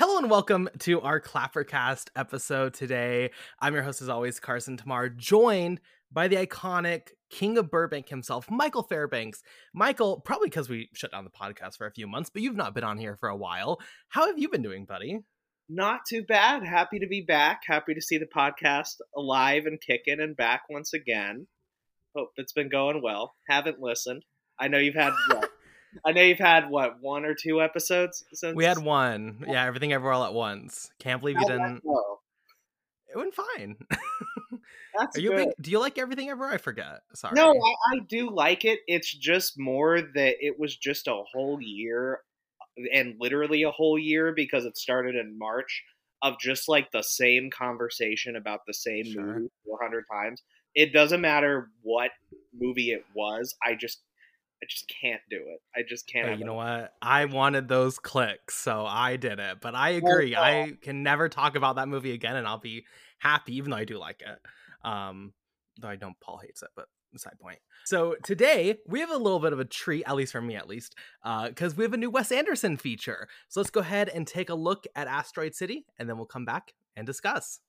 Hello and welcome to our Clappercast episode today. I'm your host, as always, Carson Timar, joined by the iconic king of Burbank himself, Michael Fairbanks. Michael, probably because we shut down the podcast for a few months, but you've not been on here for a while. How have you been doing, buddy? Not too bad. Happy to be back. Happy to see the podcast alive and kicking and back once again. Hope it's been going well. Haven't listened. I know you've had? I know you've had what one or two episodes since We had one. Yeah, everything everywhere all at once. Can't believe you How'd didn't. It went fine. That's Are you big? Do you like everything ever? I forget. Sorry. No, I, I do like it. It's just more that it was just a whole year, and literally a whole year because it started in March of just like the same conversation about the same Sure. movie 400 times. It doesn't matter what movie it was. I just, I just can't do it. I just can't. Hey, have you it. know what? I wanted those clicks, so I did it. But I agree. no. I can never talk about that movie again, and I'll be happy, even though I do like it. Um, though I know Paul hates it, but side point. So today we have a little bit of a treat, at least for me, at least, because we have a new Wes Anderson feature. So let's go ahead and take a look at Asteroid City, and then we'll come back and discuss.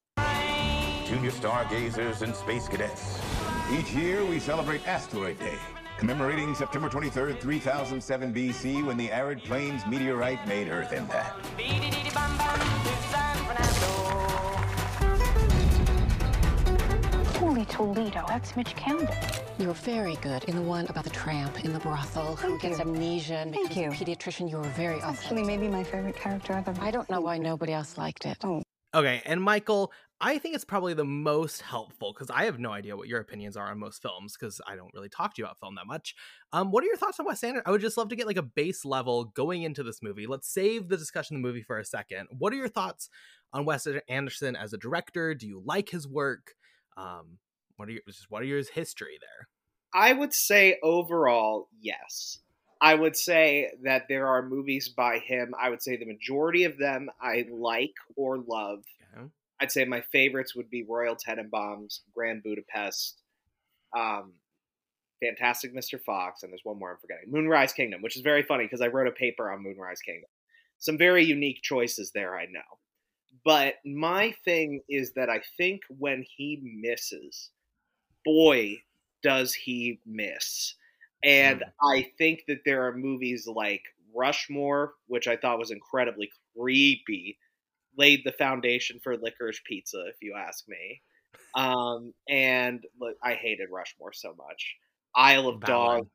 Junior stargazers and space cadets. Each year, we celebrate Asteroid Day, commemorating September 23rd, 3007 BC, when the arid plains meteorite made Earth impact. Holy Toledo, that's Midge Campbell. You're very good in the one about the tramp in the brothel who Thank gets you. amnesia and Thank becomes you. a pediatrician. You were very It's actually authentic. maybe my favorite character ever. I don't know why nobody else liked it. Oh, Okay, and Michael, I think it's probably the most helpful because I have no idea what your opinions are on most films because I don't really talk to you about film that much. Um, what are your thoughts on Wes Anderson? I would just love to get like a base level going into this movie. Let's save the discussion of the movie for a second. What are your thoughts on Wes Anderson as a director? Do you like his work? Um, what are your just what are your history there? I would say overall, yes. I would say that there are movies by him. I would say the majority of them I like or love. I'd say my favorites would be Royal Tenenbaums, Grand Budapest, um, Fantastic Mr. Fox, and there's one more I'm forgetting. Moonrise Kingdom, which is very funny because I wrote a paper on Moonrise Kingdom. Some very unique choices there, I know. But my thing is that I think when he misses, boy, does he miss. And I think that there are movies like Rushmore, which I thought was incredibly creepy, laid the foundation for Licorice Pizza, if you ask me. Um, and look, I hated Rushmore so much. Isle of Dogs,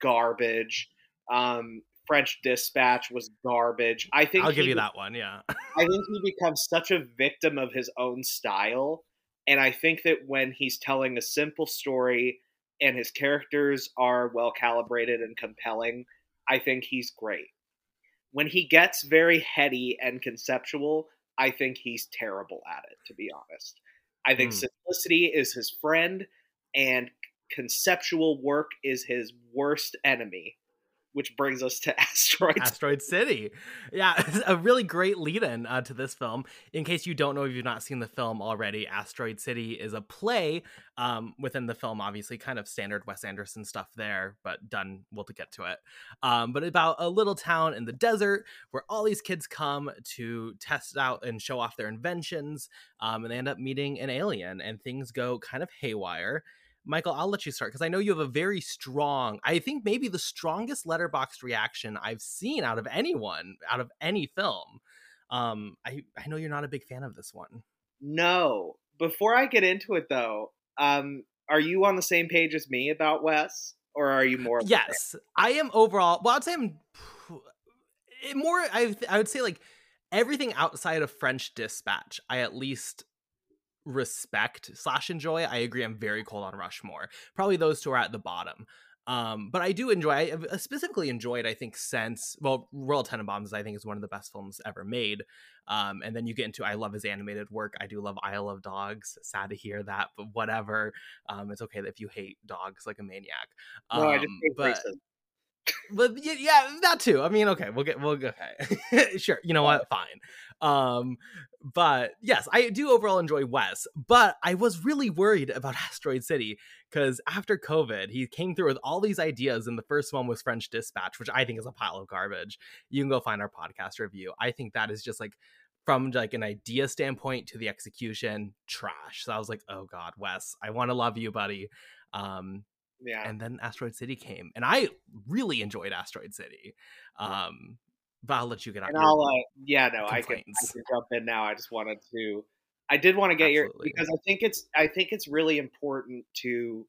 garbage. Um, French Dispatch was garbage. I think I'll give he you that one. Yeah. I think he becomes such a victim of his own style. And I think that when he's telling a simple story and his characters are well calibrated and compelling, I think he's great. When he gets very heady and conceptual, I think he's terrible at it, to be honest. I think Hmm. simplicity is his friend and conceptual work is his worst enemy, which brings us to Asteroid Asteroid City. Yeah, it's a really great lead in uh, to this film. In case you don't know if you've not seen the film already, Asteroid City is a play um, within the film, obviously, kind of standard Wes Anderson stuff there, but done. We'll get to it. Um, but about a little town in the desert where all these kids come to test out and show off their inventions, um, and they end up meeting an alien, and things go kind of haywire. Michael, I'll let you start because I know you have a very strong, I think maybe the strongest Letterboxd reaction I've seen out of anyone, out of any film. Um, I, I know you're not a big fan of this one. No. Before I get into it, though, um, are you on the same page as me about Wes, or are you more? of a fan? Yes, I am overall. Well, I'd say I'm more. I I would say like everything outside of French Dispatch, I at least respect slash enjoy. I agree. I'm very cold on Rushmore. Probably those two are at the bottom. Um, but I do enjoy. I have specifically enjoyed. I think since well, Royal Tenenbaums, I think is one of the best films ever made. Um, and then you get into I love his animated work. I do love Isle of Dogs. Sad to hear that, but whatever. Um, it's okay if you hate dogs like a maniac. No, I just Um, hate but racism. But yeah, that too. I mean, okay, we'll get we'll okay, sure. You know what? Fine. Um, but yes, I do overall enjoy Wes. But I was really worried about Asteroid City because after COVID, he came through with all these ideas, and the first one was French Dispatch, which I think is a pile of garbage. You can go find our podcast review. I think that is just like from like an idea standpoint to the execution, trash. So I was like, oh god, Wes, I want to love you, buddy. Um, Yeah. and then Asteroid City came, and I really enjoyed Asteroid City. Um, but I'll let you get and I'll uh, yeah no I can, I can jump in now. I just wanted to I did want to get your because I think it's I think it's really important to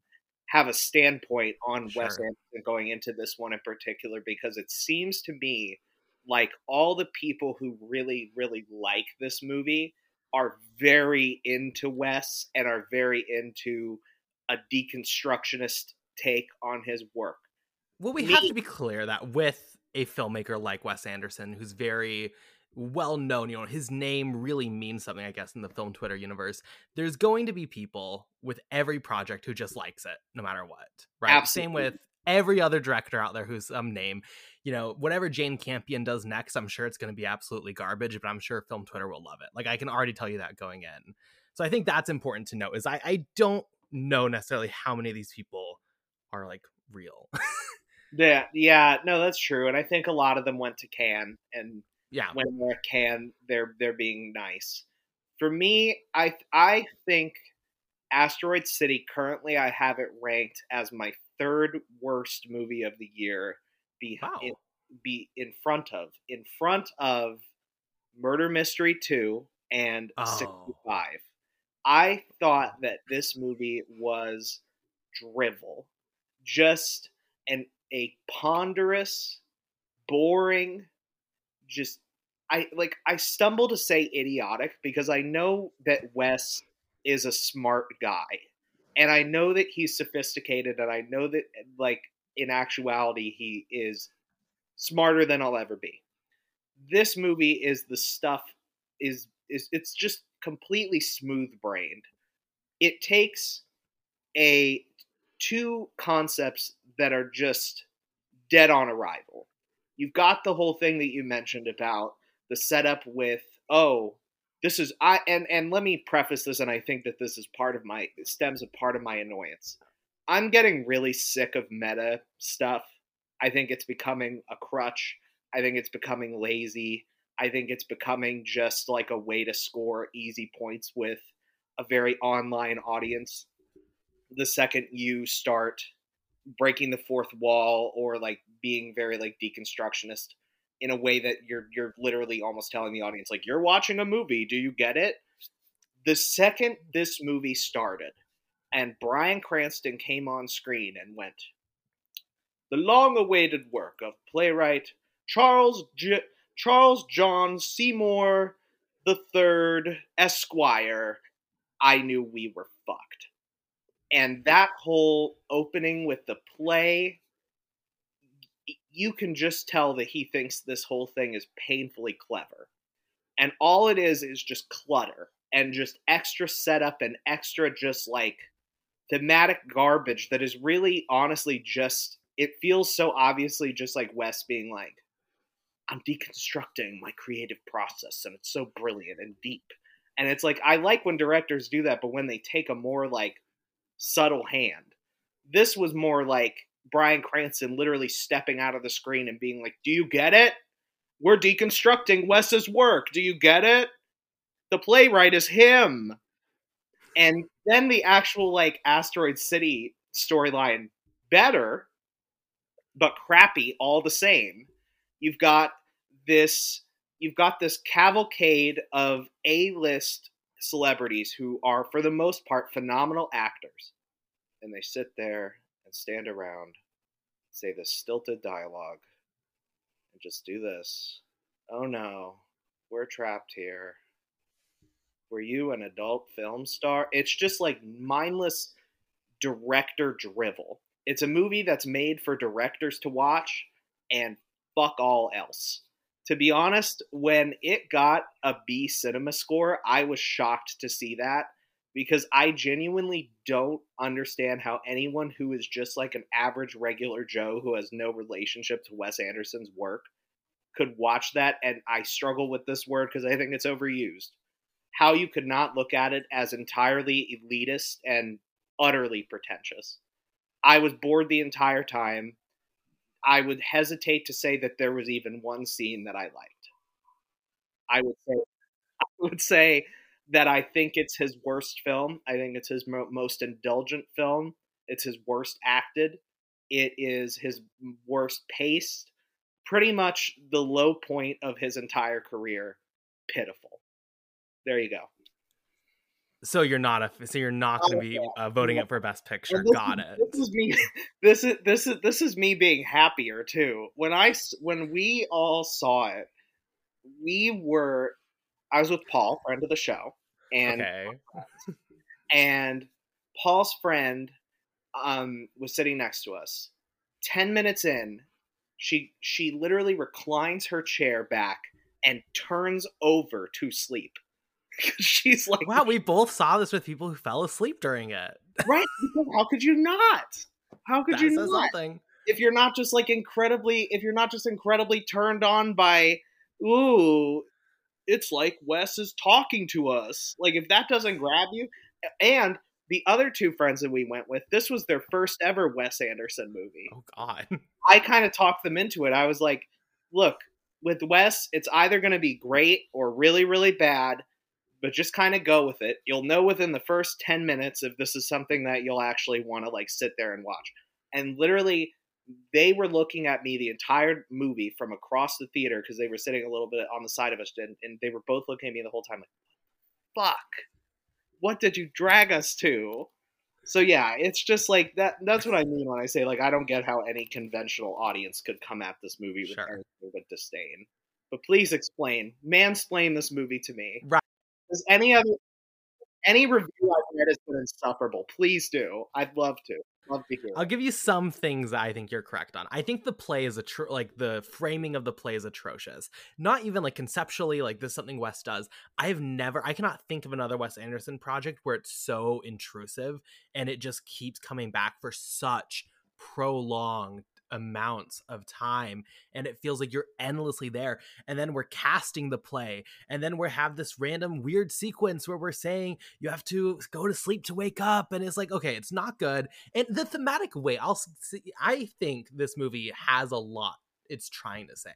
have a standpoint on Wes Sure. Anderson going into this one in particular because it seems to me like all the people who really really like this movie are very into Wes and are very into a deconstructionist take on his work. Well, we Me- have to be clear that with a filmmaker like Wes Anderson, who's very well known, you know, his name really means something, I guess, in the film Twitter universe. There's going to be people with every project who just likes it, no matter what. Right. Same with every other director out there who's some um, name. You know, whatever Jane Campion does next, I'm sure it's going to be absolutely garbage, but I'm sure film Twitter will love it. Like I can already tell you that going in. So I think that's important to note. Is I, I don't know necessarily how many of these people are like real. Yeah, yeah, no, that's true, and I think a lot of them went to Cannes, and yeah. when they're at Cannes, they're they're being nice. For me, I I think Asteroid City currently I have it ranked as my third worst movie of the year. Be Wow. in, be in front of in front of Murder Mystery Two and Oh. Sixty Five. I thought that this movie was drivel, just an a ponderous, boring, just I like I stumble to say idiotic because I know that Wes is a smart guy. And I know that he's sophisticated and I know that like in actuality he is smarter than I'll ever be. This movie is the stuff is is it's just completely smooth brained. It takes a two concepts that are just dead on arrival. You've got the whole thing that you mentioned about the setup with oh this is I and and let me preface this and I think that this is part of my stems a part of my annoyance. I'm getting really sick of meta stuff. I think it's becoming a crutch. I think it's becoming lazy. I think it's becoming just like a way to score easy points with a very online audience. The second you start breaking the fourth wall or like being very like deconstructionist in a way that you're you're literally almost telling the audience like you're watching a movie. Do you get it? The second this movie started and Bryan Cranston came on screen and went the long awaited work of playwright Charles J- Charles John Seymour the third Esquire. I knew we were fucked and that whole opening with the play you can just tell that he thinks this whole thing is painfully clever. And all it is is just clutter and just extra setup and extra just like thematic garbage that is really honestly just it feels so obviously just like Wes being like I'm deconstructing my creative process and it's so brilliant and deep. And it's like I like when directors do that but when they take a more like subtle hand. This was more like Bryan Cranston literally stepping out of the screen and being like, Do you get it? We're deconstructing Wes's work. Do you get it? The playwright is him. And then the actual like Asteroid City storyline better, but crappy all the same. You've got this you've got this cavalcade of A-list celebrities who are for the most part phenomenal actors. And they sit there and stand around, say this stilted dialogue, and just do this. Oh no, we're trapped here. Were you an adult film star? It's just like mindless director drivel. It's a movie that's made for directors to watch and fuck all else. To be honest, when it got a B cinema score, I was shocked to see that because I genuinely don't understand how anyone who is just like an average regular Joe who has no relationship to Wes Anderson's work could watch that. And I struggle with this word because I think it's overused. How you could not look at it as entirely elitist and utterly pretentious. I was bored the entire time. I would hesitate to say that there was even one scene that I liked. I would say I would say that I think it's his worst film. I think it's his mo- most indulgent film. It's his worst acted. It is his worst paced. Pretty much the low point of his entire career. Pitiful. There you go. So you're not a so you're not going to be Oh, uh, voting Yeah. it for best picture. Got is- it. This is me. This is this is this is me being happier too. When I when we all saw it, we were. I was with Paul, friend of the show, and okay. and Paul's friend um, was sitting next to us. Ten minutes in, she she literally reclines her chair back and turns over to sleep. She's like, Wow, we both saw this with people who fell asleep during it. right? Because how could you not? How could That you not? something. if you're not just like incredibly if you're not just incredibly turned on by ooh it's like wes is talking to us like if that doesn't grab you and the other two friends that we went with this was their first ever wes anderson movie Oh God. i kind of talked them into it i was like look with wes it's either going to be great or really really bad but just kind of go with it. You'll know within the first 10 minutes if this is something that you'll actually want to like sit there and watch. And literally they were looking at me the entire movie from across the theater because they were sitting a little bit on the side of us and, and they were both looking at me the whole time like fuck? What did you drag us to? So yeah it's just like that that's what i mean when i say like i don't get how any conventional audience could come at this movie with Sure. disdain. But please explain mansplain this movie to me. Right. Does any other any review i've read has been insufferable please do i'd love to love to hear I'll give you some things I think you're correct on. I think the play is a atro- like the framing of the play is atrocious. Not even like conceptually, like this is something Wes does. I have never, I cannot think of another Wes Anderson project where it's so intrusive and it just keeps coming back for such prolonged amounts of time and it feels like you're endlessly there and then we're casting the play and then we have this random weird sequence where we're saying you have to go to sleep to wake up and it's like okay it's not good and the thematic way i'll see, i think this movie has a lot it's trying to say.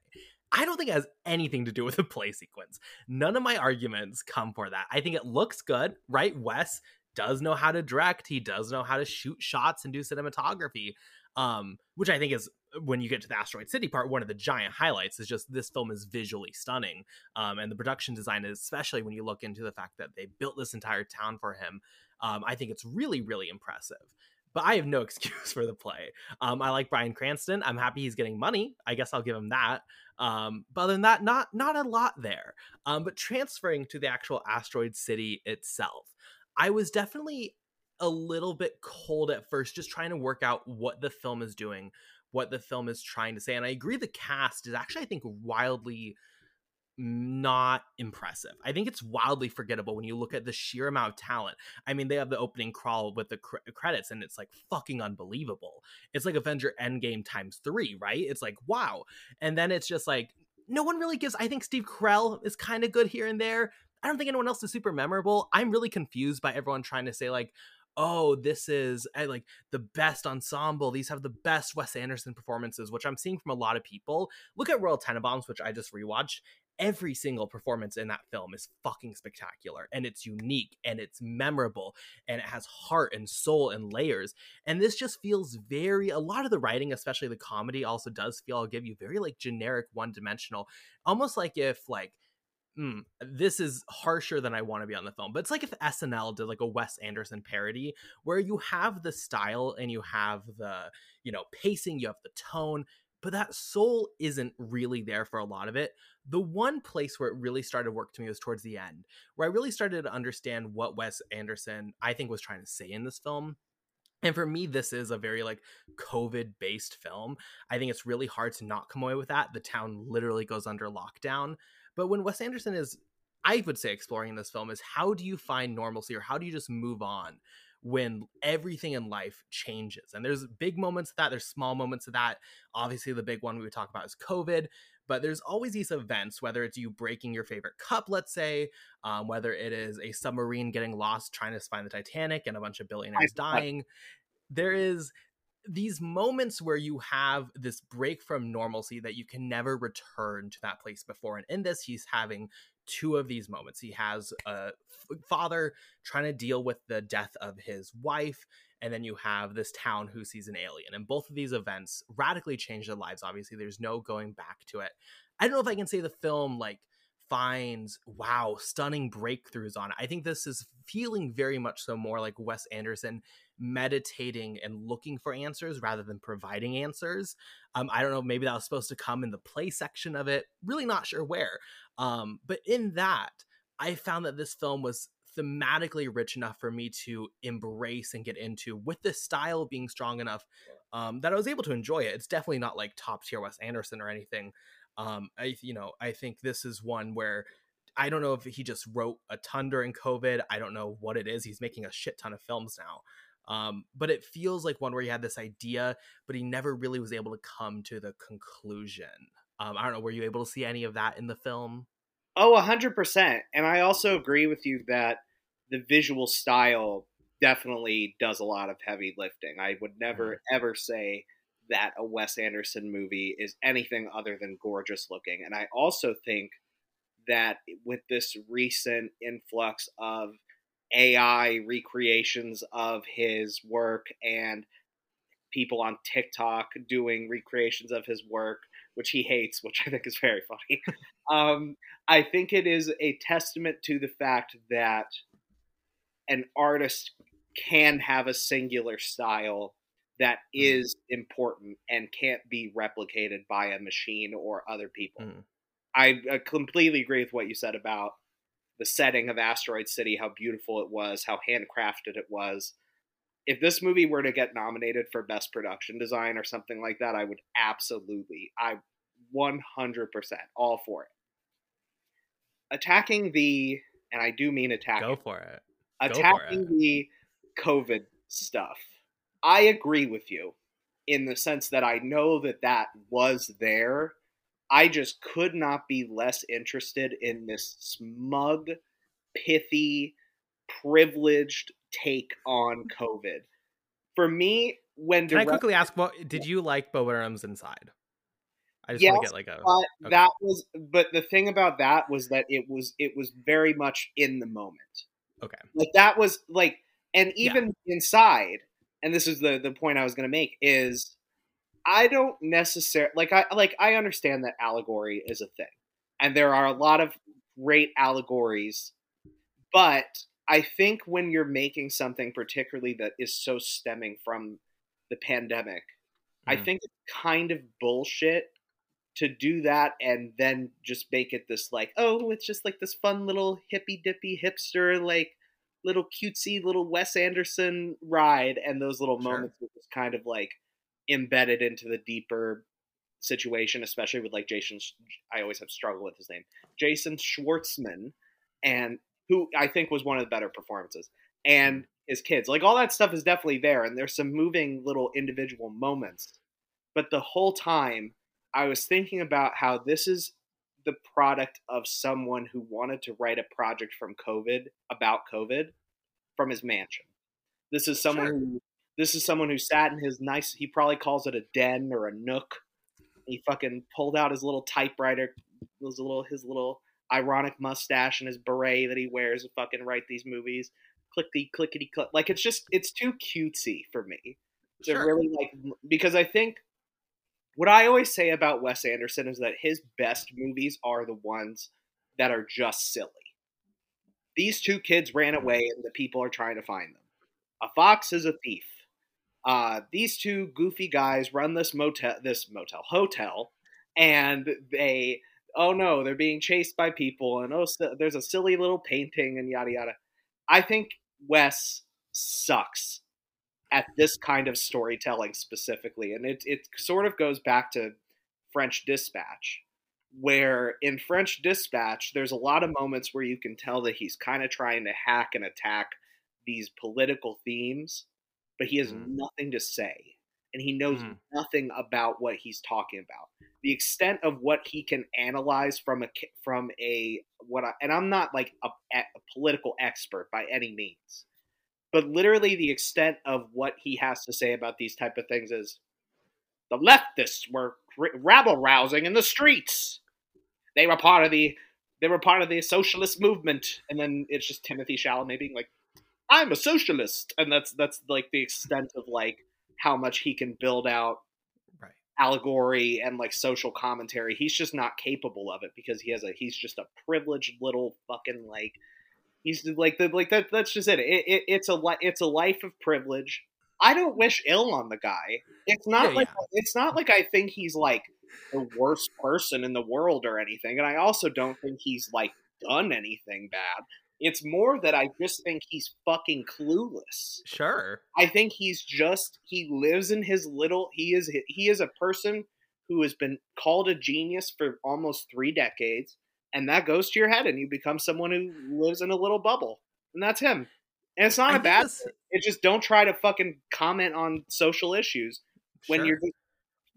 I don't think it has anything to do with the play sequence. None of my arguments come for that. I think it looks good right? Wes does know how to direct he does know how to shoot shots and do cinematography um which i think is when you get to the asteroid city part one of the giant highlights is just this film is visually stunning um and the production design is especially when you look into the fact that they built this entire town for him um i think it's really really impressive but I have no excuse for the play. Um, I like Bryan Cranston. I'm happy he's getting money. I guess I'll give him that. Um, but other than that, not not a lot there. Um, but transferring to the actual asteroid city itself, I was definitely a little bit cold at first, just trying to work out what the film is doing, what the film is trying to say. And I agree, the cast is actually, I think, wildly not impressive. I think it's wildly forgettable when you look at the sheer amount of talent. I mean, they have the opening crawl with the cr- credits, and it's like fucking unbelievable. It's like Avenger Endgame times three, right? It's like wow, and then it's just like no one really gives. I think Steve Carell is kind of good here and there. I don't think anyone else is super memorable. I'm really confused by everyone trying to say like, oh, this is uh, like the best ensemble. These have the best Wes Anderson performances, which I'm seeing from a lot of people. Look at Royal Tenenbaums, which I just rewatched. Every single performance in that film is fucking spectacular and it's unique and it's memorable and it has heart and soul and layers. And this just feels very, a lot of the writing, especially the comedy, also does feel, I'll give you, very like generic, one dimensional. Almost like if, like, mm, this is harsher than I want to be on the film. But it's like if SNL did like a Wes Anderson parody where you have the style and you have the, you know, pacing, you have the tone, but that soul isn't really there for a lot of it. The one place where it really started to work to me was towards the end, where I really started to understand what Wes Anderson, I think, was trying to say in this film. And for me, this is a very like COVID based film. I think it's really hard to not come away with that. The town literally goes under lockdown. But when Wes Anderson is I would say exploring in this film is how do you find normalcy or how do you just move on when everything in life changes? And there's big moments of that, there's small moments of that. Obviously, the big one we would talk about is COVID, but there's always these events, whether it's you breaking your favorite cup, let's say, um, whether it is a submarine getting lost trying to find the Titanic and a bunch of billionaires dying. There is these moments where you have this break from normalcy that you can never return to that place before. And in this, he's having two of these moments. He has a father trying to deal with the death of his wife, and then you have this town who sees an alien. And both of these events radically change their lives. Obviously, there's no going back to it. I don't know if I can say the film like finds wow stunning breakthroughs on it. I think this is feeling very much so more like Wes Anderson meditating and looking for answers rather than providing answers. Um, I don't know, maybe that was supposed to come in the play section of it. Really not sure where. Um, but in that, I found that this film was thematically rich enough for me to embrace and get into with the style being strong enough um, that I was able to enjoy it. It's definitely not like top tier Wes Anderson or anything. Um, I, you know, I think this is one where I don't know if he just wrote a ton during COVID. I don't know what it is. He's making a shit ton of films now. Um, but it feels like one where he had this idea, but he never really was able to come to the conclusion. Um, I don't know. Were you able to see any of that in the film? Oh, 100%. And I also agree with you that the visual style definitely does a lot of heavy lifting. I would never mm. ever say that a Wes Anderson movie is anything other than gorgeous looking. And I also think that with this recent influx of AI recreations of his work and people on TikTok doing recreations of his work, which he hates, which I think is very funny. um, I think it is a testament to the fact that an artist can have a singular style that mm-hmm. is important and can't be replicated by a machine or other people. Mm. I, I completely agree with what you said about the setting of Asteroid City, how beautiful it was, how handcrafted it was. If this movie were to get nominated for best production design or something like that, I would absolutely, I 100% all for it. Attacking the, and I do mean attacking. Go for it. Go attacking for it. the COVID stuff. I agree with you in the sense that I know that that was there I just could not be less interested in this smug, pithy, privileged take on COVID. For me, when can I quickly ask, what did you like Bo Burnham's Inside? I just yes, want to get like a. But okay. that was, but the thing about that was that it was it was very much in the moment. Okay. Like that was like, and even yeah. inside, and this is the the point I was going to make is I don't necessarily like I like I understand that allegory is a thing. And there are a lot of great allegories, but I think when you're making something particularly that is so stemming from the pandemic, mm. I think it's kind of bullshit to do that and then just make it this like, oh, it's just like this fun little hippy dippy hipster like little cutesy little Wes Anderson ride and those little sure. moments was kind of like embedded into the deeper situation, especially with like Jason. I always have struggled with his name, Jason Schwartzman, and who I think was one of the better performances, and mm-hmm. his kids. Like all that stuff is definitely there, and there's some moving little individual moments. But the whole time, I was thinking about how this is the product of someone who wanted to write a project from COVID about COVID from his mansion. This is someone sure. who this is someone who sat in his nice, he probably calls it a den or a nook. He fucking pulled out his little typewriter, his little, his little ironic mustache and his beret that he wears to fucking write these movies. Clickety, clickety, click. Like, it's just, it's too cutesy for me to sure. really like, because I think what I always say about Wes Anderson is that his best movies are the ones that are just silly. These two kids ran away and the people are trying to find them. A fox is a thief uh, these two goofy guys run this motel, this motel hotel, and they oh no, they're being chased by people, and oh, so, there's a silly little painting, and yada yada. I think Wes sucks at this kind of storytelling specifically, and it it sort of goes back to French Dispatch, where in French Dispatch, there's a lot of moments where you can tell that he's kind of trying to hack and attack these political themes, but he has Mhm. nothing to say. And he knows Mhm. nothing about what he's talking about. The extent of what he can analyze from a from a what I, and I'm not like a, a political expert by any means, but literally the extent of what he has to say about these type of things is the leftists were rabble rousing in the streets. They were part of the they were part of the socialist movement, and then it's just Timothée Chalamet being like, "I'm a socialist," and that's that's like the extent of like how much he can build out Right. allegory and like social commentary. He's just not capable of it because he has a he's just a privileged little fucking like he's like the like that that's just it. it, it it's a li- it's a life of privilege. I don't wish ill on the guy. It's not Yeah, like yeah. it's not like I think he's like the worst person in the world or anything, and I also don't think he's like done anything bad. It's more that I just think he's fucking clueless. Sure. I think he's just he lives in his little he is he is a person who has been called a genius for almost 3 decades and that goes to your head and you become someone who lives in a little bubble. And that's him. And it's not I a bad thing. It's just don't try to fucking comment on social issues when sure. you're just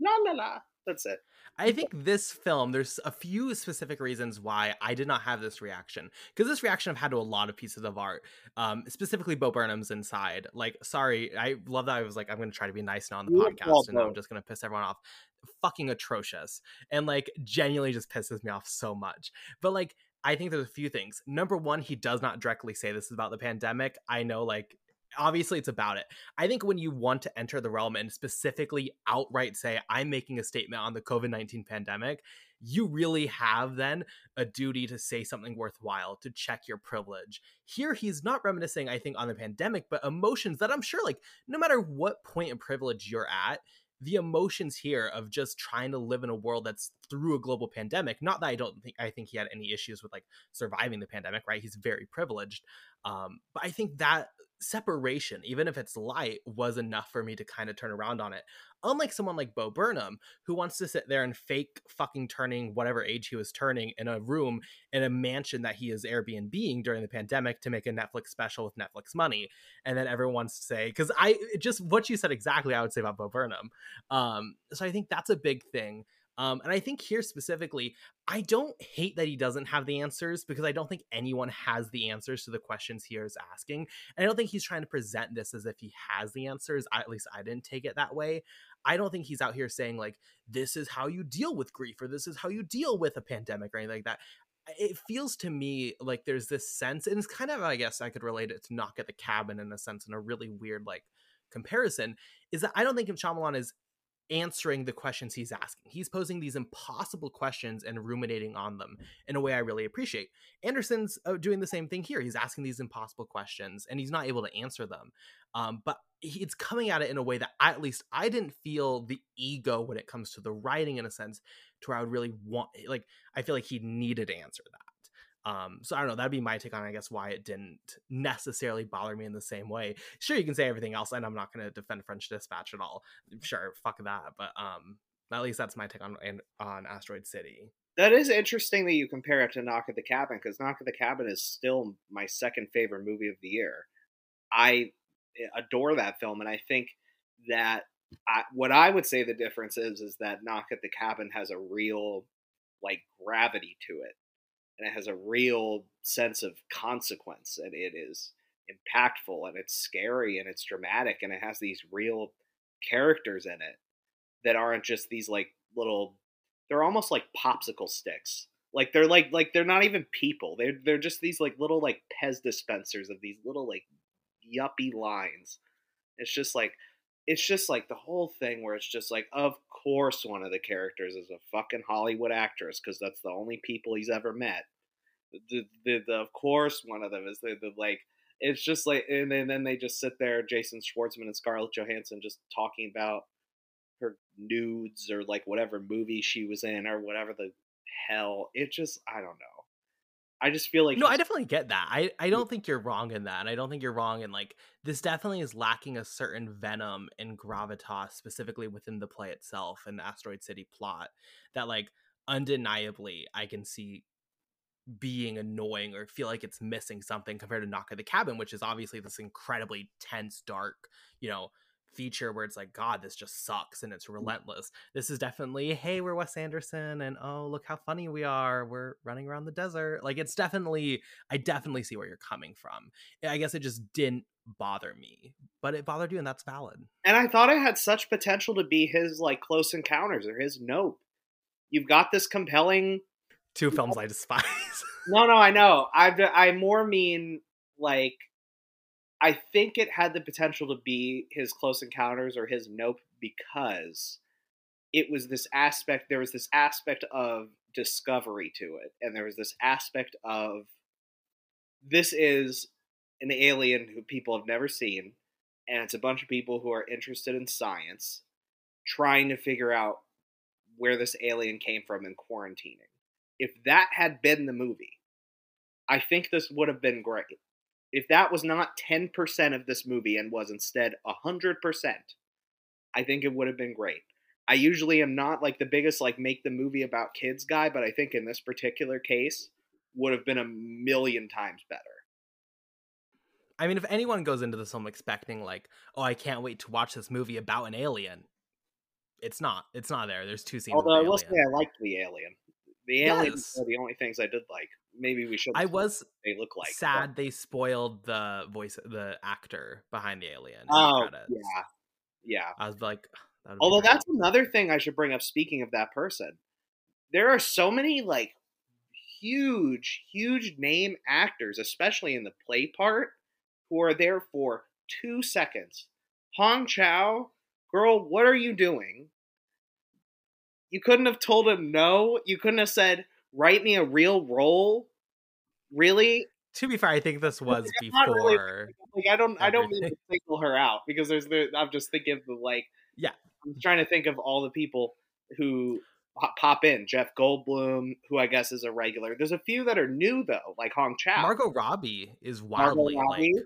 la la la. That's it. I think this film, there's a few specific reasons why I did not have this reaction. Because this reaction I've had to a lot of pieces of art, um, specifically Bo Burnham's Inside. Like, sorry, I love that I was like, I'm going to try to be nice now on the You podcast, and I'm just going to piss everyone off. Fucking atrocious. And like, genuinely just pisses me off so much. But like, I think there's a few things. Number one, he does not directly say this is about the pandemic. I know, like, obviously it's about it. I think when you want to enter the realm and specifically outright say, I'm making a statement on the COVID 19 pandemic, you really have then a duty to say something worthwhile, to check your privilege. Here, he's not reminiscing, I think, on the pandemic, but emotions that I'm sure, like, no matter what point of privilege you're at, the emotions here of just trying to live in a world that's through a global pandemic not that i don't think i think he had any issues with like surviving the pandemic right he's very privileged um but i think that separation even if it's light was enough for me to kind of turn around on it. Unlike someone like bo burnham who wants to sit there and fake fucking turning whatever age he was turning in a room in a mansion that he is airbnbing during the pandemic to make a netflix special with netflix money and then everyone say because i just what you said exactly i would say about bo burnham. Um so i think that's a big thing um, and I think here specifically, I don't hate that he doesn't have the answers because I don't think anyone has the answers to the questions he is asking. And I don't think he's trying to present this as if he has the answers. I, at least I didn't take it that way. I don't think he's out here saying, like, this is how you deal with grief or this is how you deal with a pandemic or anything like that. It feels to me like there's this sense, and it's kind of, I guess I could relate it to Knock at the Cabin in a sense, in a really weird, like, comparison, is that I don't think Shyamalan is answering the questions he's asking. He's posing these impossible questions and ruminating on them in a way I really appreciate. Anderson's uh, doing the same thing here. He's asking these impossible questions and he's not able to answer them. Um, but it's coming at it in a way that I, at least I didn't feel the ego when it comes to the writing in a sense to where I would really want like I feel like he needed to answer that. Um, so I don't know. That'd be my take on, I guess, why it didn't necessarily bother me in the same way. Sure, you can say everything else, and I'm not going to defend French Dispatch at all. Sure, fuck that. But um, at least that's my take on on Asteroid City. That is interesting that you compare it to Knock at the Cabin because Knock at the Cabin is still my second favorite movie of the year. I adore that film, and I think that I, what I would say the difference is is that Knock at the Cabin has a real like gravity to it, and it has a real sense of consequence, and it is impactful, and it's scary, and it's dramatic, and it has these real characters in it that aren't just these like little they're almost like popsicle sticks. Like they're like like they're not even people. They're they're just these like little like Pez dispensers of these little like yuppie lines. It's just like it's just like the whole thing where it's just like of course one of the characters is a fucking Hollywood actress because that's the only people he's ever met. The, the, the of course one of them is the, the like it's just like and then, then they just sit there Jason Schwartzman and Scarlett Johansson just talking about her nudes or like whatever movie she was in or whatever the hell. It just I don't know. I just feel like No, I definitely get that. I, I don't think you're wrong in that. And I don't think you're wrong in like this definitely is lacking a certain venom and gravitas specifically within the play itself and the Asteroid City plot that like undeniably I can see being annoying or feel like it's missing something compared to Knock at the Cabin, which is obviously this incredibly tense, dark, you know, feature where it's like, God, this just sucks and it's mm. relentless. This is definitely, hey, we're Wes Anderson and oh, look how funny we are. We're running around the desert. Like it's definitely, I definitely see where you're coming from. I guess it just didn't bother me, but it bothered you and that's valid. And I thought it had such potential to be his like Close Encounters or his Nope. You've got this compelling two films I despise. no, no, I know. I I more mean like I think it had the potential to be his Close Encounters or his Nope because it was this aspect. There was this aspect of discovery to it, and there was this aspect of this is an alien who people have never seen, and it's a bunch of people who are interested in science trying to figure out where this alien came from and quarantining. If that had been the movie, I think this would have been great. If that was not 10% of this movie and was instead 100%, I think it would have been great. I usually am not like the biggest like make the movie about kids guy, but I think in this particular case would have been a million times better. I mean, if anyone goes into this film expecting like, oh, I can't wait to watch this movie about an alien, it's not. It's not there. There's two scenes. Although I will say I liked the alien. The aliens Yes. are the only things I did like. Maybe we should. I was They look like sad they spoiled the voice, the actor behind the alien. in the Oh yeah, yeah. I was like, Although that's another thing I should bring up. Speaking of that person, there are so many like huge, huge name actors, especially in the play part, who are there for two seconds. Hong Chau, girl, what are you doing? You couldn't have told him no. You couldn't have said, "Write me a real role." Really? To be fair, I think this was It's not really- before. Like I don't I don't mean to single her out because there's the I'm just thinking of the like Yeah. I'm trying to think of all the people who pop in Jeff Goldblum who I guess is a regular. There's a few that are new though like Hong Chau. Margot Robbie is Margot wildly Robbie. like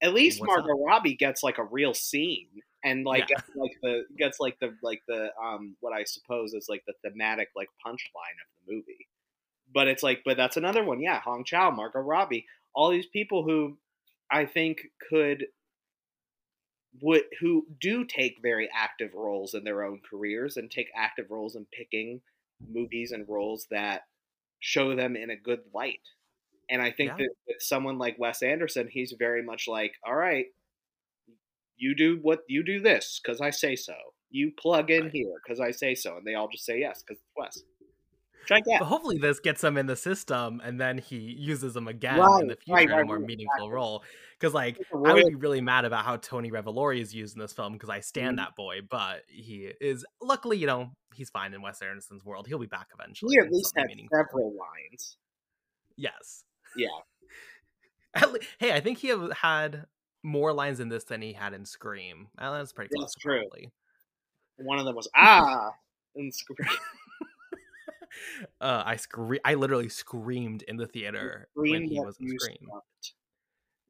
At least Margot Robbie gets like a real scene and like Yeah. gets like the gets like the like the um what I suppose is like the thematic like punchline of the movie. But it's like but that's another one. Yeah, Hong Chau, Margot Robbie, all these people who I think could would who do take very active roles in their own careers and take active roles in picking movies and roles that show them in a good light. And I think Yeah. that with someone like Wes Anderson, he's very much like, all right, you do what you do this because I say so. You plug in Right. here because I say so, and they all just say yes because it's Wes. I. But hopefully this gets him in the system and then he uses them again Right, in the future right, in a more meaningful role. Because like I would be really mad about how Tony Revolori is used in this film because I stand Mhm. that boy, but he is luckily, you know, he's fine in Wes Anderson's world. He'll be back eventually. He at least had meaningful. several lines. Yes. Yeah. At le- hey, I think he had more lines in this than he had in Scream. Uh, that's pretty close. That's true. Probably. One of them was ah in Scream. Uh, I scre- I literally screamed in the theater when he was in Scream.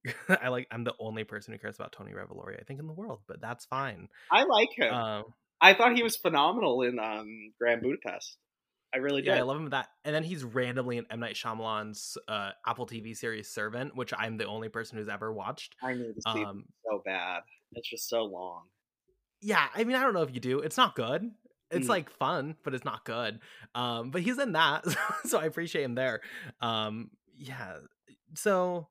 I like I'm the only person who cares about Tony Revolori, I think, in the world, but that's fine. I like him. Um, I thought he was phenomenal in um, Grand Budapest. I really do. yeah, did. I love him that. And then he's randomly in M Night Shyamalan's uh, Apple TV series Servant, which I'm the only person who's ever watched. I need to see Um, so bad. It's just so long. yeah, I mean, I don't know if you do. It's not good. It's Mm. like fun, but it's not good. Um, but he's in that, so I appreciate him there. Um, yeah. So,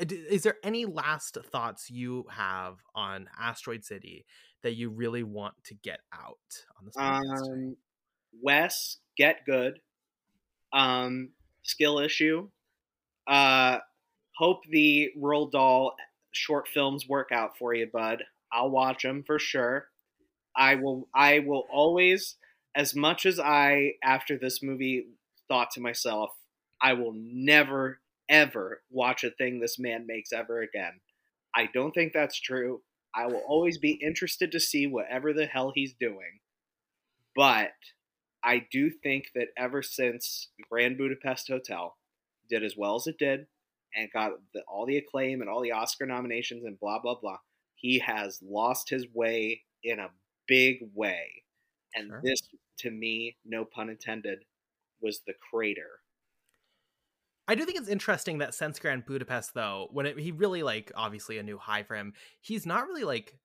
is there any last thoughts you have on Asteroid City that you really want to get out on this podcast? Um, Wes, get good. Um, skill issue. Uh, hope the Roald Dahl short films work out for you, bud. I'll watch them for sure. I will. I will always, as much as I after this movie thought to myself, I will never ever watch a thing this man makes ever again. I don't think that's true. I will always be interested to see whatever the hell he's doing. But I do think that ever since Grand Budapest Hotel did as well as it did and got the, all the acclaim and all the Oscar nominations and blah, blah, blah, he has lost his way in a big way. And Sure. this, to me, no pun intended, was the crater. I do think it's interesting that since Grand Budapest, though, when it, he really like obviously a new high for him, he's not really like.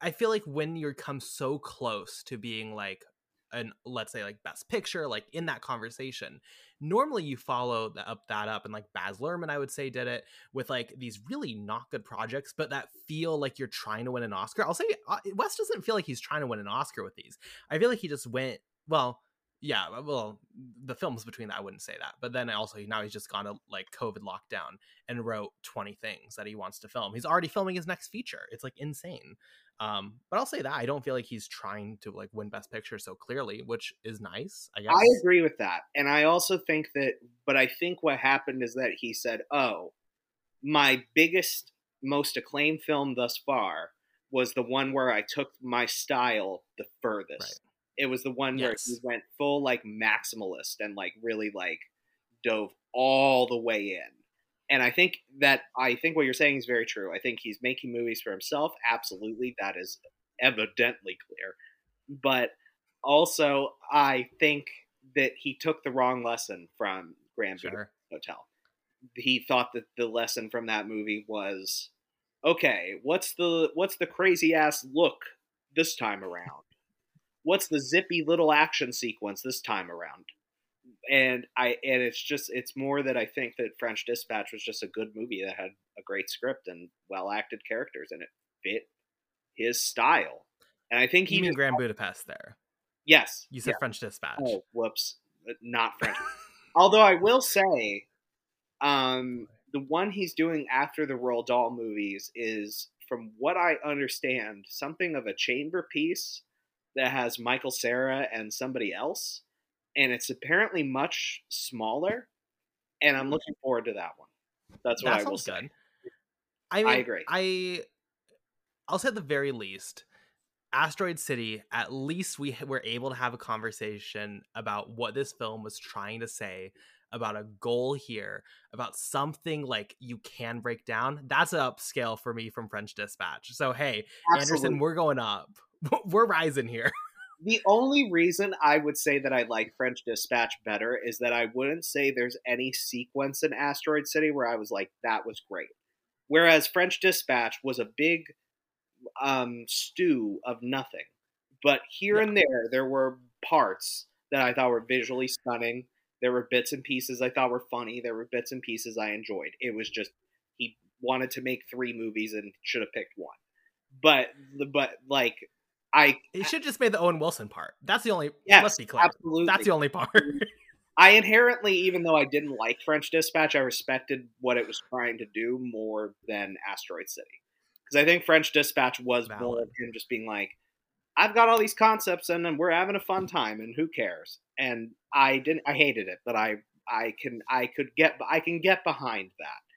I feel like when you come so close to being like an let's say like best picture, like in that conversation, normally you follow up that up, and like Baz Luhrmann, I would say, did it with like these really not good projects, but that feel like you're trying to win an Oscar. I'll say uh, Wes doesn't feel like he's trying to win an Oscar with these. I feel like he just went well yeah, uh, well, the films between that, I wouldn't say that. But then also now he's just gone to like COVID lockdown and wrote 20 things that he wants to film. He's already filming his next feature. It's like insane. Um, but I'll say that I don't feel like he's trying to like win Best Picture so clearly, which is nice. I guess I agree with that, and I also think that. But I think what happened is that he said, "Oh, my biggest, most acclaimed film thus far was the one where I took my style the furthest." Right. It was the one where he went full like maximalist and like really like dove all the way in. And I think that I think what you're saying is very true. I think he's making movies for himself. Absolutely, that is evidently clear. But also, I think that he took the wrong lesson from Grand sure. Hotel. He thought that the lesson from that movie was, okay, what's the what's the crazy ass look this time around? What's the zippy little action sequence this time around? And I and it's just it's more that I think that French Dispatch was just a good movie that had a great script and well acted characters and it fit his style. And I think he You mean Grand Budapest there? yes, You said yeah. French Dispatch. Oh, whoops. Not French. Although I will say, um, the one he's doing after the Roald Dahl movies is, from what I understand, something of a chamber piece that has Michael Cera and somebody else, and it's apparently much smaller. And I'm mm-hmm. looking forward to that one. That's what that I will sounds say. good. I mean, agree. I I'll say at the very least, Asteroid City. At least we were able to have a conversation about what this film was trying to say about a goal here, about something like you can break down. That's an upscale for me from French Dispatch. So hey, Anderson, we're going up. We're rising here. The only reason I would say that I like French Dispatch better is that I wouldn't say there's any sequence in Asteroid City where I was like, that was great. Whereas French Dispatch was a big um, stew of nothing. But here Yeah. and there, there were parts that I thought were visually stunning. There were bits and pieces I thought were funny. There were bits and pieces I enjoyed. It was just, he wanted to make three movies and should have picked one. But, but like, I It should just made the Owen Wilson part. That's the only. Yes, let's be clear. absolutely. That's the only part. I inherently, even though I didn't like French Dispatch, I respected what it was trying to do more than Asteroid City. Because I think French Dispatch was more Valid. of him just being like, I've got all these concepts and we're having a fun time and who cares? And I didn't, I hated it, but I, I can, I could get, I can get behind that.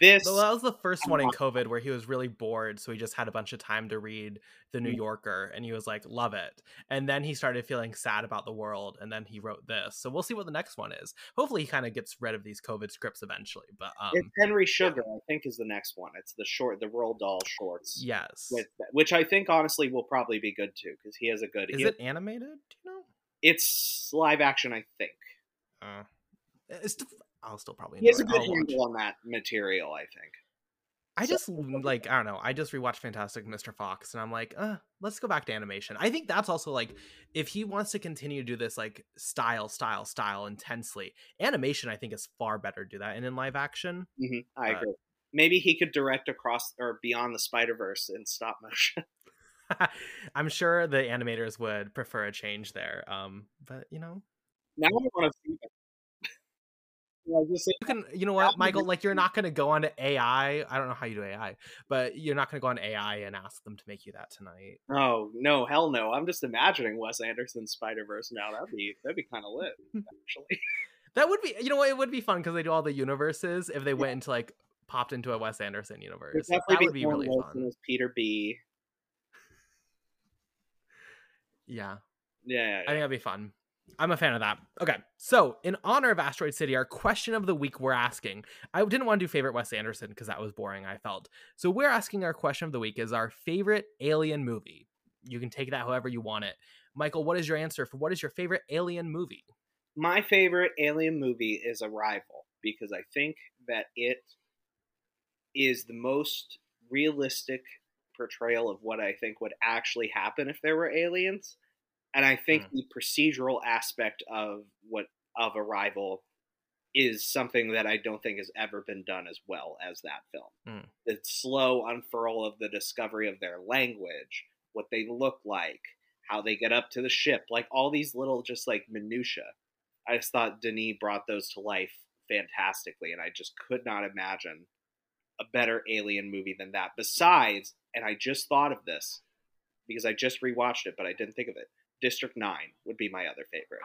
This, So that was the first one in COVID where he was really bored, so he just had a bunch of time to read The. New Yorker, and he was like, "Love it." And then he started feeling sad about the world, and then he wrote this. So we'll see what the next one is. Hopefully, he kind of gets rid of these COVID scripts eventually. But um, it's Henry Sugar, I think, is the next one. It's the short, the Roald Dahl shorts. yes, With, which I think honestly will probably be good too because he has a good. is it animated? Do you know? It's live action, I think. Uh, it's I'll still probably. He has a good handle on that material, I think. I So- just like I don't know. I just rewatched Fantastic Mr. Fox, and I'm like, uh, let's go back to animation. I think that's also like if he wants to continue to do this like style, style, style intensely, animation I think is far better to do that. And in live action, hmm I Uh, agree. Maybe he could direct across or beyond the Spider Verse in stop motion. I'm sure the animators would prefer a change there. Um, but you know, now I want to see it. Yeah, just say- you can, you know what, Michael? Like you're not gonna go onto AI. I don't know how you do AI, but you're not gonna go on AI and ask them to make you that tonight. oh no, hell no! I'm just imagining Wes Anderson's Spider Verse now. That'd be that'd be kind of lit, actually. That would be, you know what, it would be fun because they do all the universes. If they went into like popped into a Wes Anderson universe, that would be really fun. Peter B. Yeah, Yeah, yeah, I think that'd be fun. I'm a fan of that. Okay, so in honor of Asteroid City, our question of the week we're asking. I didn't want to do favorite Wes Anderson because that was boring. I felt so. We're asking our question of the week is our favorite Alien movie. You can take that however you want it. Michael, what is your answer for what is your favorite Alien movie? my favorite alien movie is Arrival because I think that it is the most realistic portrayal of what I think would actually happen if there were aliens. And I think Hmm. the procedural aspect of what of Arrival is something that I don't think has ever been done as well as that film. Hmm. The slow unfurl of the discovery of their language, what they look like, how they get up to the ship, like all these little just like minutia. I just thought Denis brought those to life fantastically, and I just could not imagine a better alien movie than that. Besides, and I just thought of this because I just rewatched it, but I didn't think of it. District Nine would be my other favorite.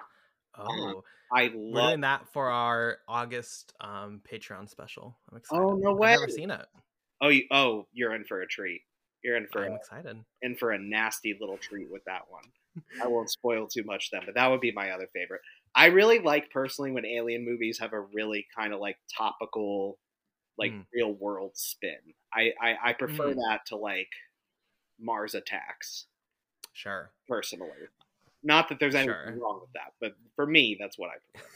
Oh, I we're love. doing that for our August um, Patreon special. I'm excited. Oh, no way I've never seen it. Oh, you, oh, you're in for a treat. You're in for I'm a, excited. in for a nasty little treat with that one. I won't spoil too much then, but that would be my other favorite. I really like personally when alien movies have a really kind of like topical, like Mm. real world spin. I I, I prefer Mm. that to like Mars Attacks Sure. personally. Not that there's anything Sure. wrong with that, but for me, that's what I prefer.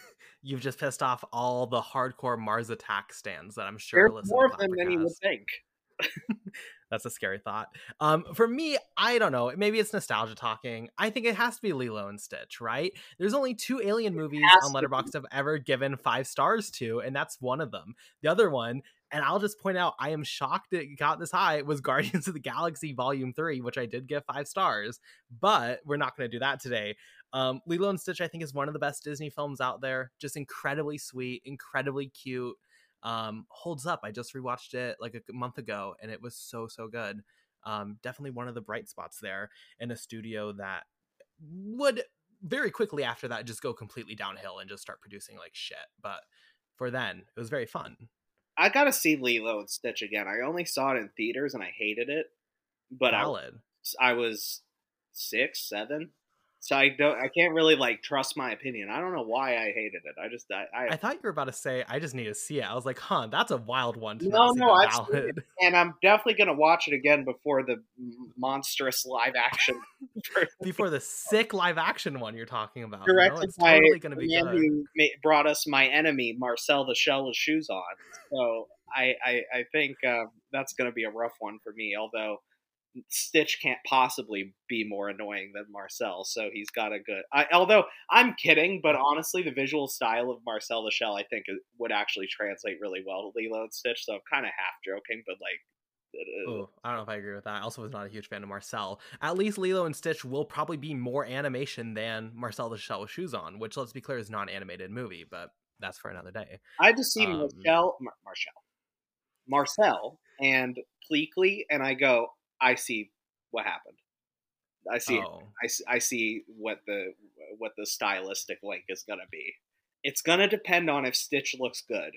You've just pissed off all the hardcore Mars Attack stands that I'm sure There's more of them than you would think. That's a scary thought. Um, for me, I don't know. Maybe it's nostalgia talking. I think it has to be Lilo and Stitch, right? There's only two Alien movies on. Letterboxd I've ever given five stars to, and that's one of them. The other one, and I'll just point out, I am shocked it got this high. It was Guardians of the Galaxy Volume Three, which I did give five stars, but we're not going to do that today. Um, Lilo and Stitch, I think, is one of the best Disney films out there. Just incredibly sweet, incredibly cute um holds up i just rewatched it like a month ago and it was so so good um definitely one of the bright spots there in a studio that would very quickly after that just go completely downhill and just start producing like shit but for then it was very fun I gotta see Lilo and Stitch again. I only saw it in theaters and I hated it, but I I was six, seven, so I don't. I can't really like trust my opinion. I don't know why I hated it. I just I, I, I thought you were about to say i just need to see it i was like huh that's a wild one to No, no, I've and I'm definitely gonna watch it again before the monstrous live action. before the sick live action one you're talking about you know? directed it's by totally gonna be man good who brought us my enemy Marcel the Shell with shoes on. So I I, I think uh, that's gonna be a rough one for me. Although Stitch can't possibly be more annoying than Marcel, so he's got a good. I, although I'm kidding, but honestly, the visual style of Marcel the Shell I think it would actually translate really well to Lilo and Stitch. So I'm kind of half joking, but like. Ooh, I don't know if I agree with that. I also was not a huge fan of Marcel. At least Lilo and Stitch will probably be more animation than Marcel the Shell with Shoes On, which let's be clear is not an animated movie, but that's for another day. I just see Um, Marcel, Mar- Marcel, Marcel, and Pleakley, and I go, I see what happened. I see, Oh, I, I see what the what the stylistic link is gonna be. It's gonna depend on if Stitch looks good,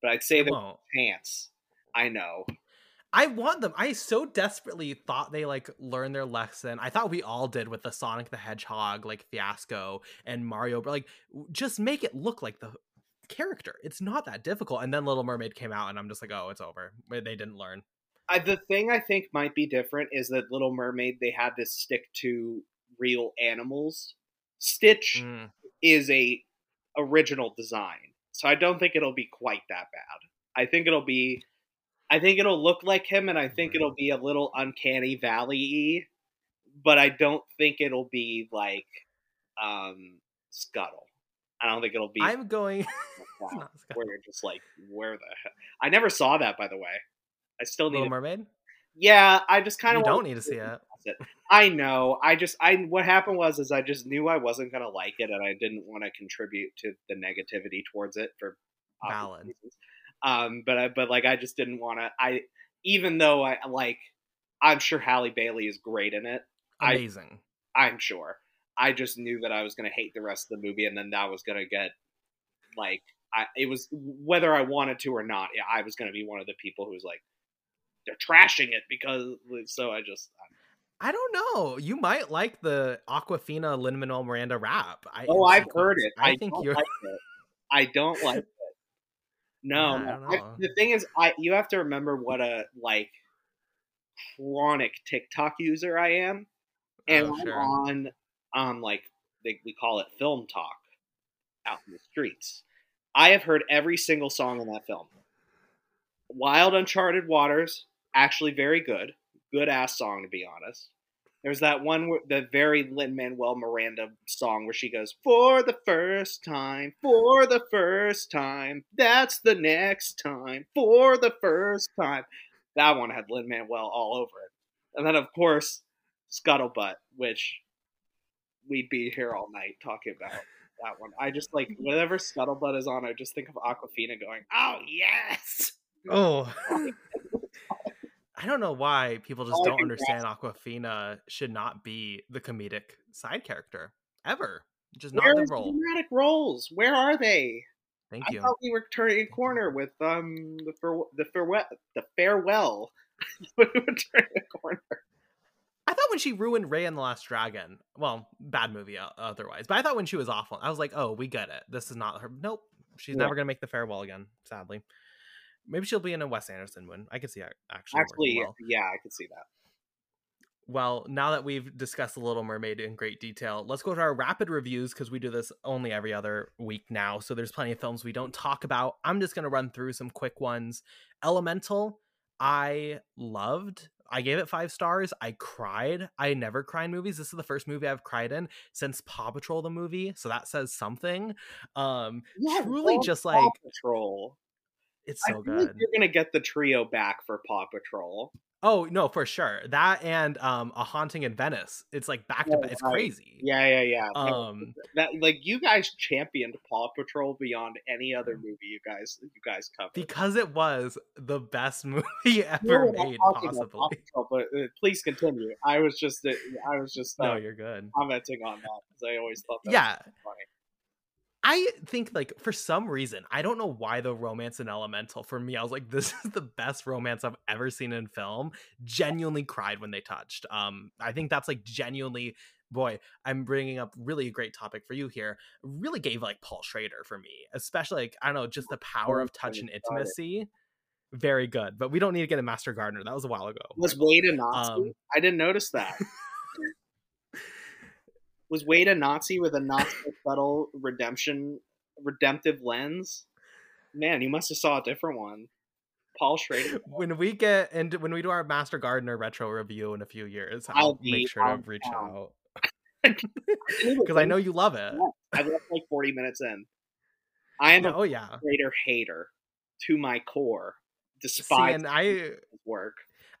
but I'd say the pants. I know. I want them. I so desperately thought they like learned their lesson. I thought we all did with the Sonic the Hedgehog like fiasco and Mario, but like just make it look like the character. It's not that difficult. And then Little Mermaid came out, and I'm just like, oh, it's over. They didn't learn. I, the thing I think might be different is that Little Mermaid they had to stick to real animals. Stitch Mm. is a original design. So I don't think it'll be quite that bad. I think it'll be I think it'll look like him and I think it'll be a little uncanny valley but I don't think it'll be like um Scuttle. I don't think it'll be I'm going. wow, where you're just like where the hell I never saw that by the way. I still need Little to, Mermaid. Yeah, I just kind of don't need to see it. I know. I just I what happened was is I just knew I wasn't gonna like it and I didn't want to contribute to the negativity towards it for Valid. Um, but I but like I just didn't want to. I even though I like I'm sure Halle Bailey is great in it. Amazing. I'm sure. I just knew that I was gonna hate the rest of the movie and then that was gonna get like I it was whether I wanted to or not. I was gonna be one of the people who's like they're trashing it because so I just I don't know. You might like the Awkwafina Lin Manuel Miranda rap. I, Oh, I've heard it. I, I, think you're. like it. I don't like it. No, Yeah, I the thing is, I you have to remember what a like chronic TikTok user I am, and Oh, I'm sure. on on like they, we call it film talk, out in the streets. I have heard every single song in that film. Wild Uncharted Waters, actually very good. Good ass song, to be honest. There's that one, where- the very Lin Manuel Miranda song where she goes, For the first time, for the first time, that's the next time, for the first time. That one had Lin Manuel all over it. And then, of course, Scuttlebutt, which we'd be here all night talking about that one. I just like, whenever Scuttlebutt is on, I just think of Awkwafina going, Oh, yes! Oh. I don't know why people just don't understand Awkwafina should not be the comedic side character ever. Just not Where the role. dramatic roles? Where are they? Thank I you. I thought we were turning a corner with um the fare- the farewell the farewell. we were turning a corner. I thought when she ruined Raya and the Last Dragon, well, bad movie otherwise, but I thought when she was awful, I was like, oh, we get it. This is not her. Nope, she's Yeah. never gonna make the farewell again. Sadly, maybe she'll be in a Wes Anderson one. I could see actually. Actually, well. yeah, I could see that. Well, now that we've discussed The Little Mermaid in great detail, let's go to our rapid reviews because we do this only every other week now. So there's plenty of films we don't talk about. I'm just going to run through some quick ones. Elemental, I loved. I gave it five stars. I cried. I never cry in movies. This is the first movie I've cried in since Paw Patrol the movie, so that says something. Um, Yeah, truly just Paw like Patrol. It's I so feel like you're gonna get the trio back for Paw Patrol. Oh no, for sure. That and um, a haunting in Venice. It's like back to Oh, back. It's crazy. Yeah, yeah, yeah. Um, that like you guys championed Paw Patrol beyond any other movie you guys you guys covered. because it was the best movie ever made, talking about, Paw possibly. Patrol, but uh, please continue. I was just uh, I was just uh, No, you're good. commenting on that because I always thought that Yeah, was funny. I think like for some reason, I don't know why the romance in Elemental for me, I was like, this is the best romance I've ever seen in film. Genuinely cried when they touched. Um, I think that's like genuinely. Boy, I'm bringing up really a great topic for you here. Really gave like Paul Schrader for me, especially like I don't know, just the power of touch and intimacy. Very good, but we don't need to get a Master Gardener. That was a while ago. Was Wade a Nazi? Um, I didn't notice that. was Wade a Nazi with a not so subtle redemption redemptive lens? Man, you must have saw a different one. Paul Schrader. when we get and when we do our Master Gardener retro review in a few years, I'll I'll be make sure to reach out Because I know you love it. I left like forty minutes in. I am a Oh yeah. Schrader hater to my core. See, Despise and I work.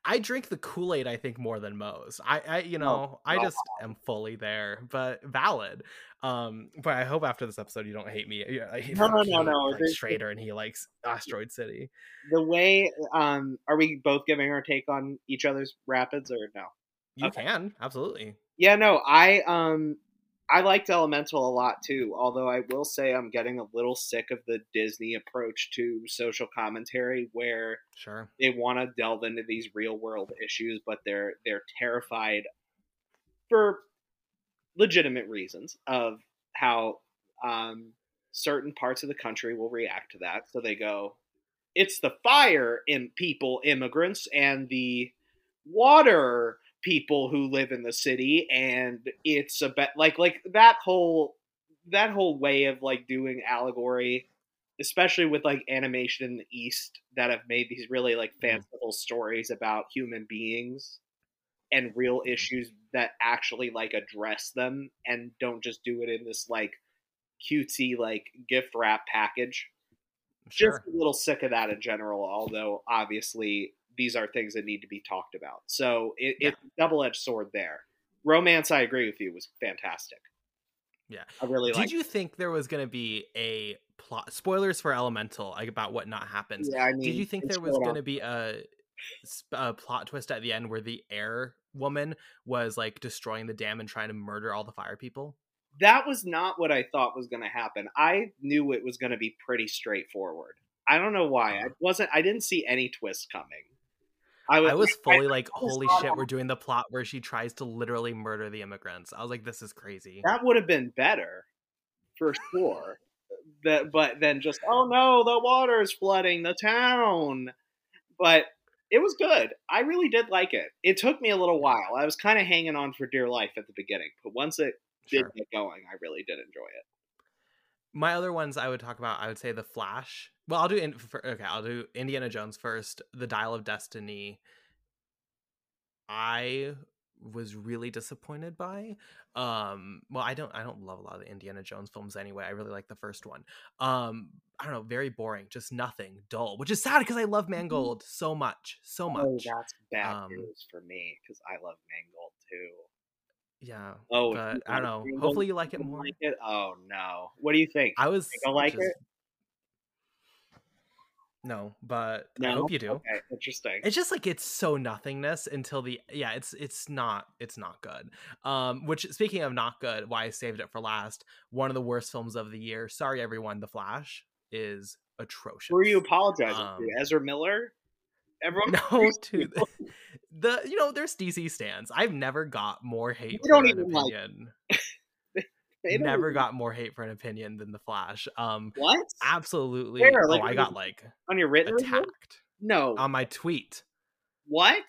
I drink the Kool Aid. I think more than most. I, I you know, I just am fully there, but valid. Um, but I hope after this episode you don't hate me. Yeah, I hate No, no, no, no, Like Schrader, and he likes Asteroid City. The way um are we both giving our take on each other's rapids or no? You Okay. can absolutely. Yeah, no, I um I liked Elemental a lot too, although I will say I'm getting a little sick of the Disney approach to social commentary where Sure. they want to delve into these real world issues but they're they're terrified for legitimate reasons of how um certain parts of the country will react to that. So they go it's the fire in people immigrants and the water people who live in the city and it's a bet like like that whole that whole way of like doing allegory especially with like animation in the east that have made these really like mm-hmm. fanciful stories about human beings and real issues that actually like address them and don't just do it in this like cutesy like gift wrap package Sure. just a little sick of that in general. Although obviously these are things that need to be talked about, so it, it's double edged sword there. Romance, I agree with you, was fantastic. Yeah. I really Did you think there was going to be a plot spoilers for Elemental, like about what not happens? Yeah, I mean, Did you think there was going going to be a, a plot twist at the end where the air woman was like destroying the dam and trying to murder all the fire people? That was not what I thought was going to happen. I knew it was going to be pretty straightforward. I don't know why. I uh-huh. wasn't. I didn't see any twist coming. I was fully I- like, I was holy shit, we're doing the plot where she tries to literally murder the immigrants. I was like, this is crazy. That would have been better, for sure. that, but then just oh no, the water's flooding the town. But it was good. I really did like it. It took me a little while. I was kind of hanging on for dear life at the beginning, but once it did get going, I really did enjoy it. My other ones I would talk about, I would say The Flash. Well, I'll do in, for, okay. I'll do Indiana Jones first. The Dial of Destiny. I was really disappointed by. Um, well, I don't I don't love a lot of the Indiana Jones films anyway. I really like the first one. Um, I don't know, very boring, just nothing, dull, which is sad because I love Mangold so much, so much. Oh, that's bad Um, news for me because I love Mangold too. Yeah. Oh, but I don't know. Hopefully you like it more. Like it? Oh no! What do you think? I was don't like just- it? No, but I hope you do. Okay, interesting. It's just like it's so nothingness until the yeah, it's it's not it's not good. Um which speaking of not good, why I saved it for last, one of the worst films of the year. Sorry everyone, The Flash is atrocious. Who are you apologizing Um, to? Ezra Miller? Everyone. No, to the, the you know, there's DC stands. I've never got more hate for an like- opinion. Don't never even- got more hate for an opinion than The Flash. Um what absolutely Where? Like, oh, I got like on your written review? attacked No. on my tweet. what?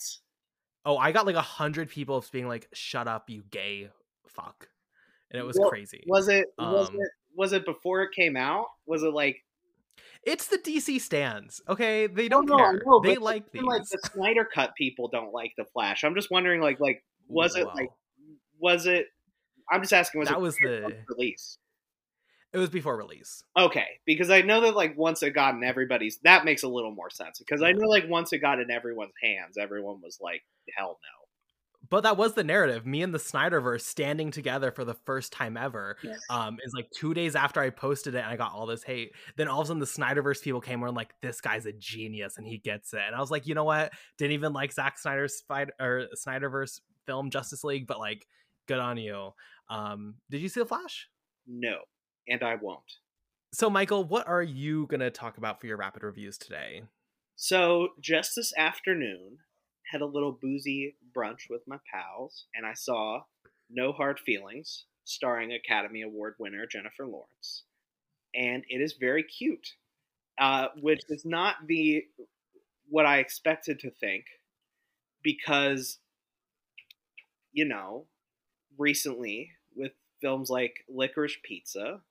Oh, I got like a hundred people being like, "Shut up, you gay fuck," and it was Well, crazy. Was it? was Um, it? Was it before it came out? Was it like? It's the DC stands, okay? They oh, don't no, care. know, they like these. Like the Snyder Cut people don't like the Flash. I'm just wondering, like, like was it like, was it? I'm just asking. Was That it was the- release? It was before release. Okay, because I know that like once it got in everybody's, that makes a little more sense. Because I know like once it got in everyone's hands, everyone was like, "Hell no." But that was the narrative. Me and the Snyderverse standing together for the first time ever. Yes. Um, is like two days after I posted it and I got all this hate. Then all of a sudden the Snyderverse people came and were like, "This guy's a genius and he gets it." And I was like, you know what? Didn't even like Zack Snyder's Spider or Snyderverse film Justice League, but like, good on you. Um, did you see the Flash? No, and I won't. So, Michael, what are you going to talk about for your rapid reviews today? So just this afternoon, had a little boozy brunch with my pals, and I saw No Hard Feelings, starring Academy Award winner Jennifer Lawrence, and it is very cute, uh, which is not the what I expected to think, because you know, recently with films like Licorice Pizza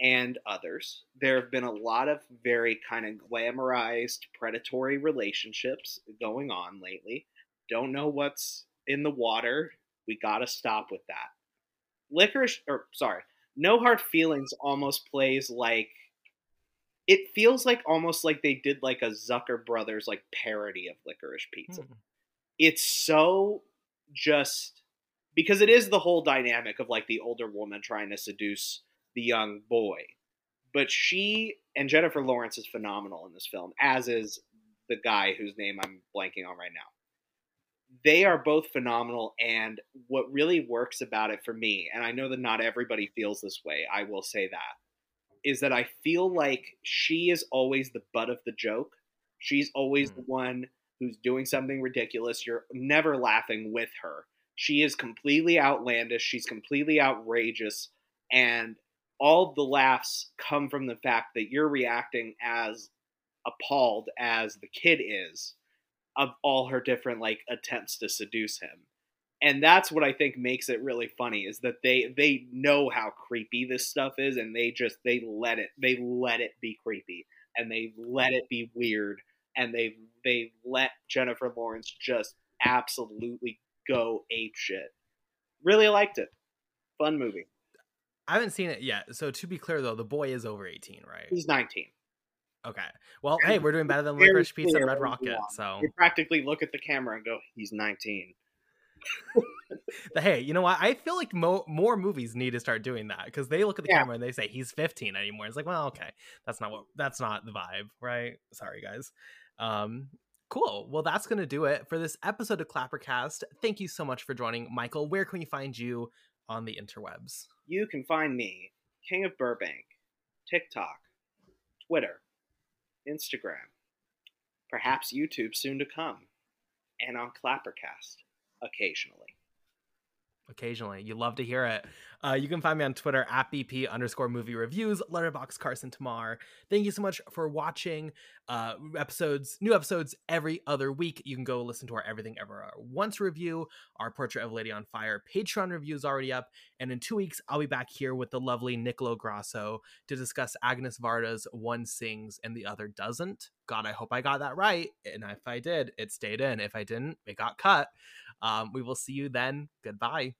and others, there have been a lot of very kind of glamorized predatory relationships going on lately. Don't know what's in the water. We got to stop with that. Licorice, or sorry, No Hard Feelings almost plays like it feels like almost like they did like a Zucker Brothers like parody of Licorice Pizza Hmm. it's so just because it is the whole dynamic of like the older woman trying to seduce the young boy. But she and Jennifer Lawrence is phenomenal in this film, as is the guy whose name I'm blanking on right now. They are both phenomenal, and what really works about it for me, and I know that not everybody feels this way, I will say that, is that I feel like she is always the butt of the joke. She's always Hmm. the one who's doing something ridiculous. You're never laughing with her. She is completely outlandish. She's completely outrageous. And all the laughs come from the fact that you're reacting as appalled as the kid is of all her different like attempts to seduce him. And that's what I think makes it really funny is that they they know how creepy this stuff is and they just they let it they let it be creepy and they let it be weird and they they let Jennifer Lawrence just absolutely go ape shit. Really liked it. Fun movie. I haven't seen it yet. So, to be clear, though, the boy is over 18, right? He's 19. Okay. Well, hey, we're doing better than Licorice Pizza and Red Rocket. So, You practically look at the camera and go, "He's 19." the- hey, you know what? I feel like mo- more movies need to start doing that because they look at the Yeah. camera and they say he's 15 anymore. It's like, well, okay, that's not what that's not the vibe, right? Sorry, guys. Um, cool. Well, that's gonna do it for this episode of Clappercast. Thank you so much for joining, Michael. Where can we find you on the interwebs? You can find me, King of Burbank, TikTok, Twitter, Instagram, perhaps YouTube soon to come, and on Clappercast occasionally. Occasionally. You love to hear it. Uh, you can find me on Twitter at BP underscore movie reviews, Letterboxd Carson Timar. Thank you so much for watching uh, episodes, new episodes every other week. You can go listen to our Everything Ever Once review, our Portrait of Lady on Fire Patreon review is already up. And in two weeks, I'll be back here with the lovely Nicolo Grasso to discuss Agnes Varda's One Sings and the Other Doesn't. God, I hope I got that right. And if I did, it stayed in. If I didn't, it got cut. Um, we will see you then. Goodbye.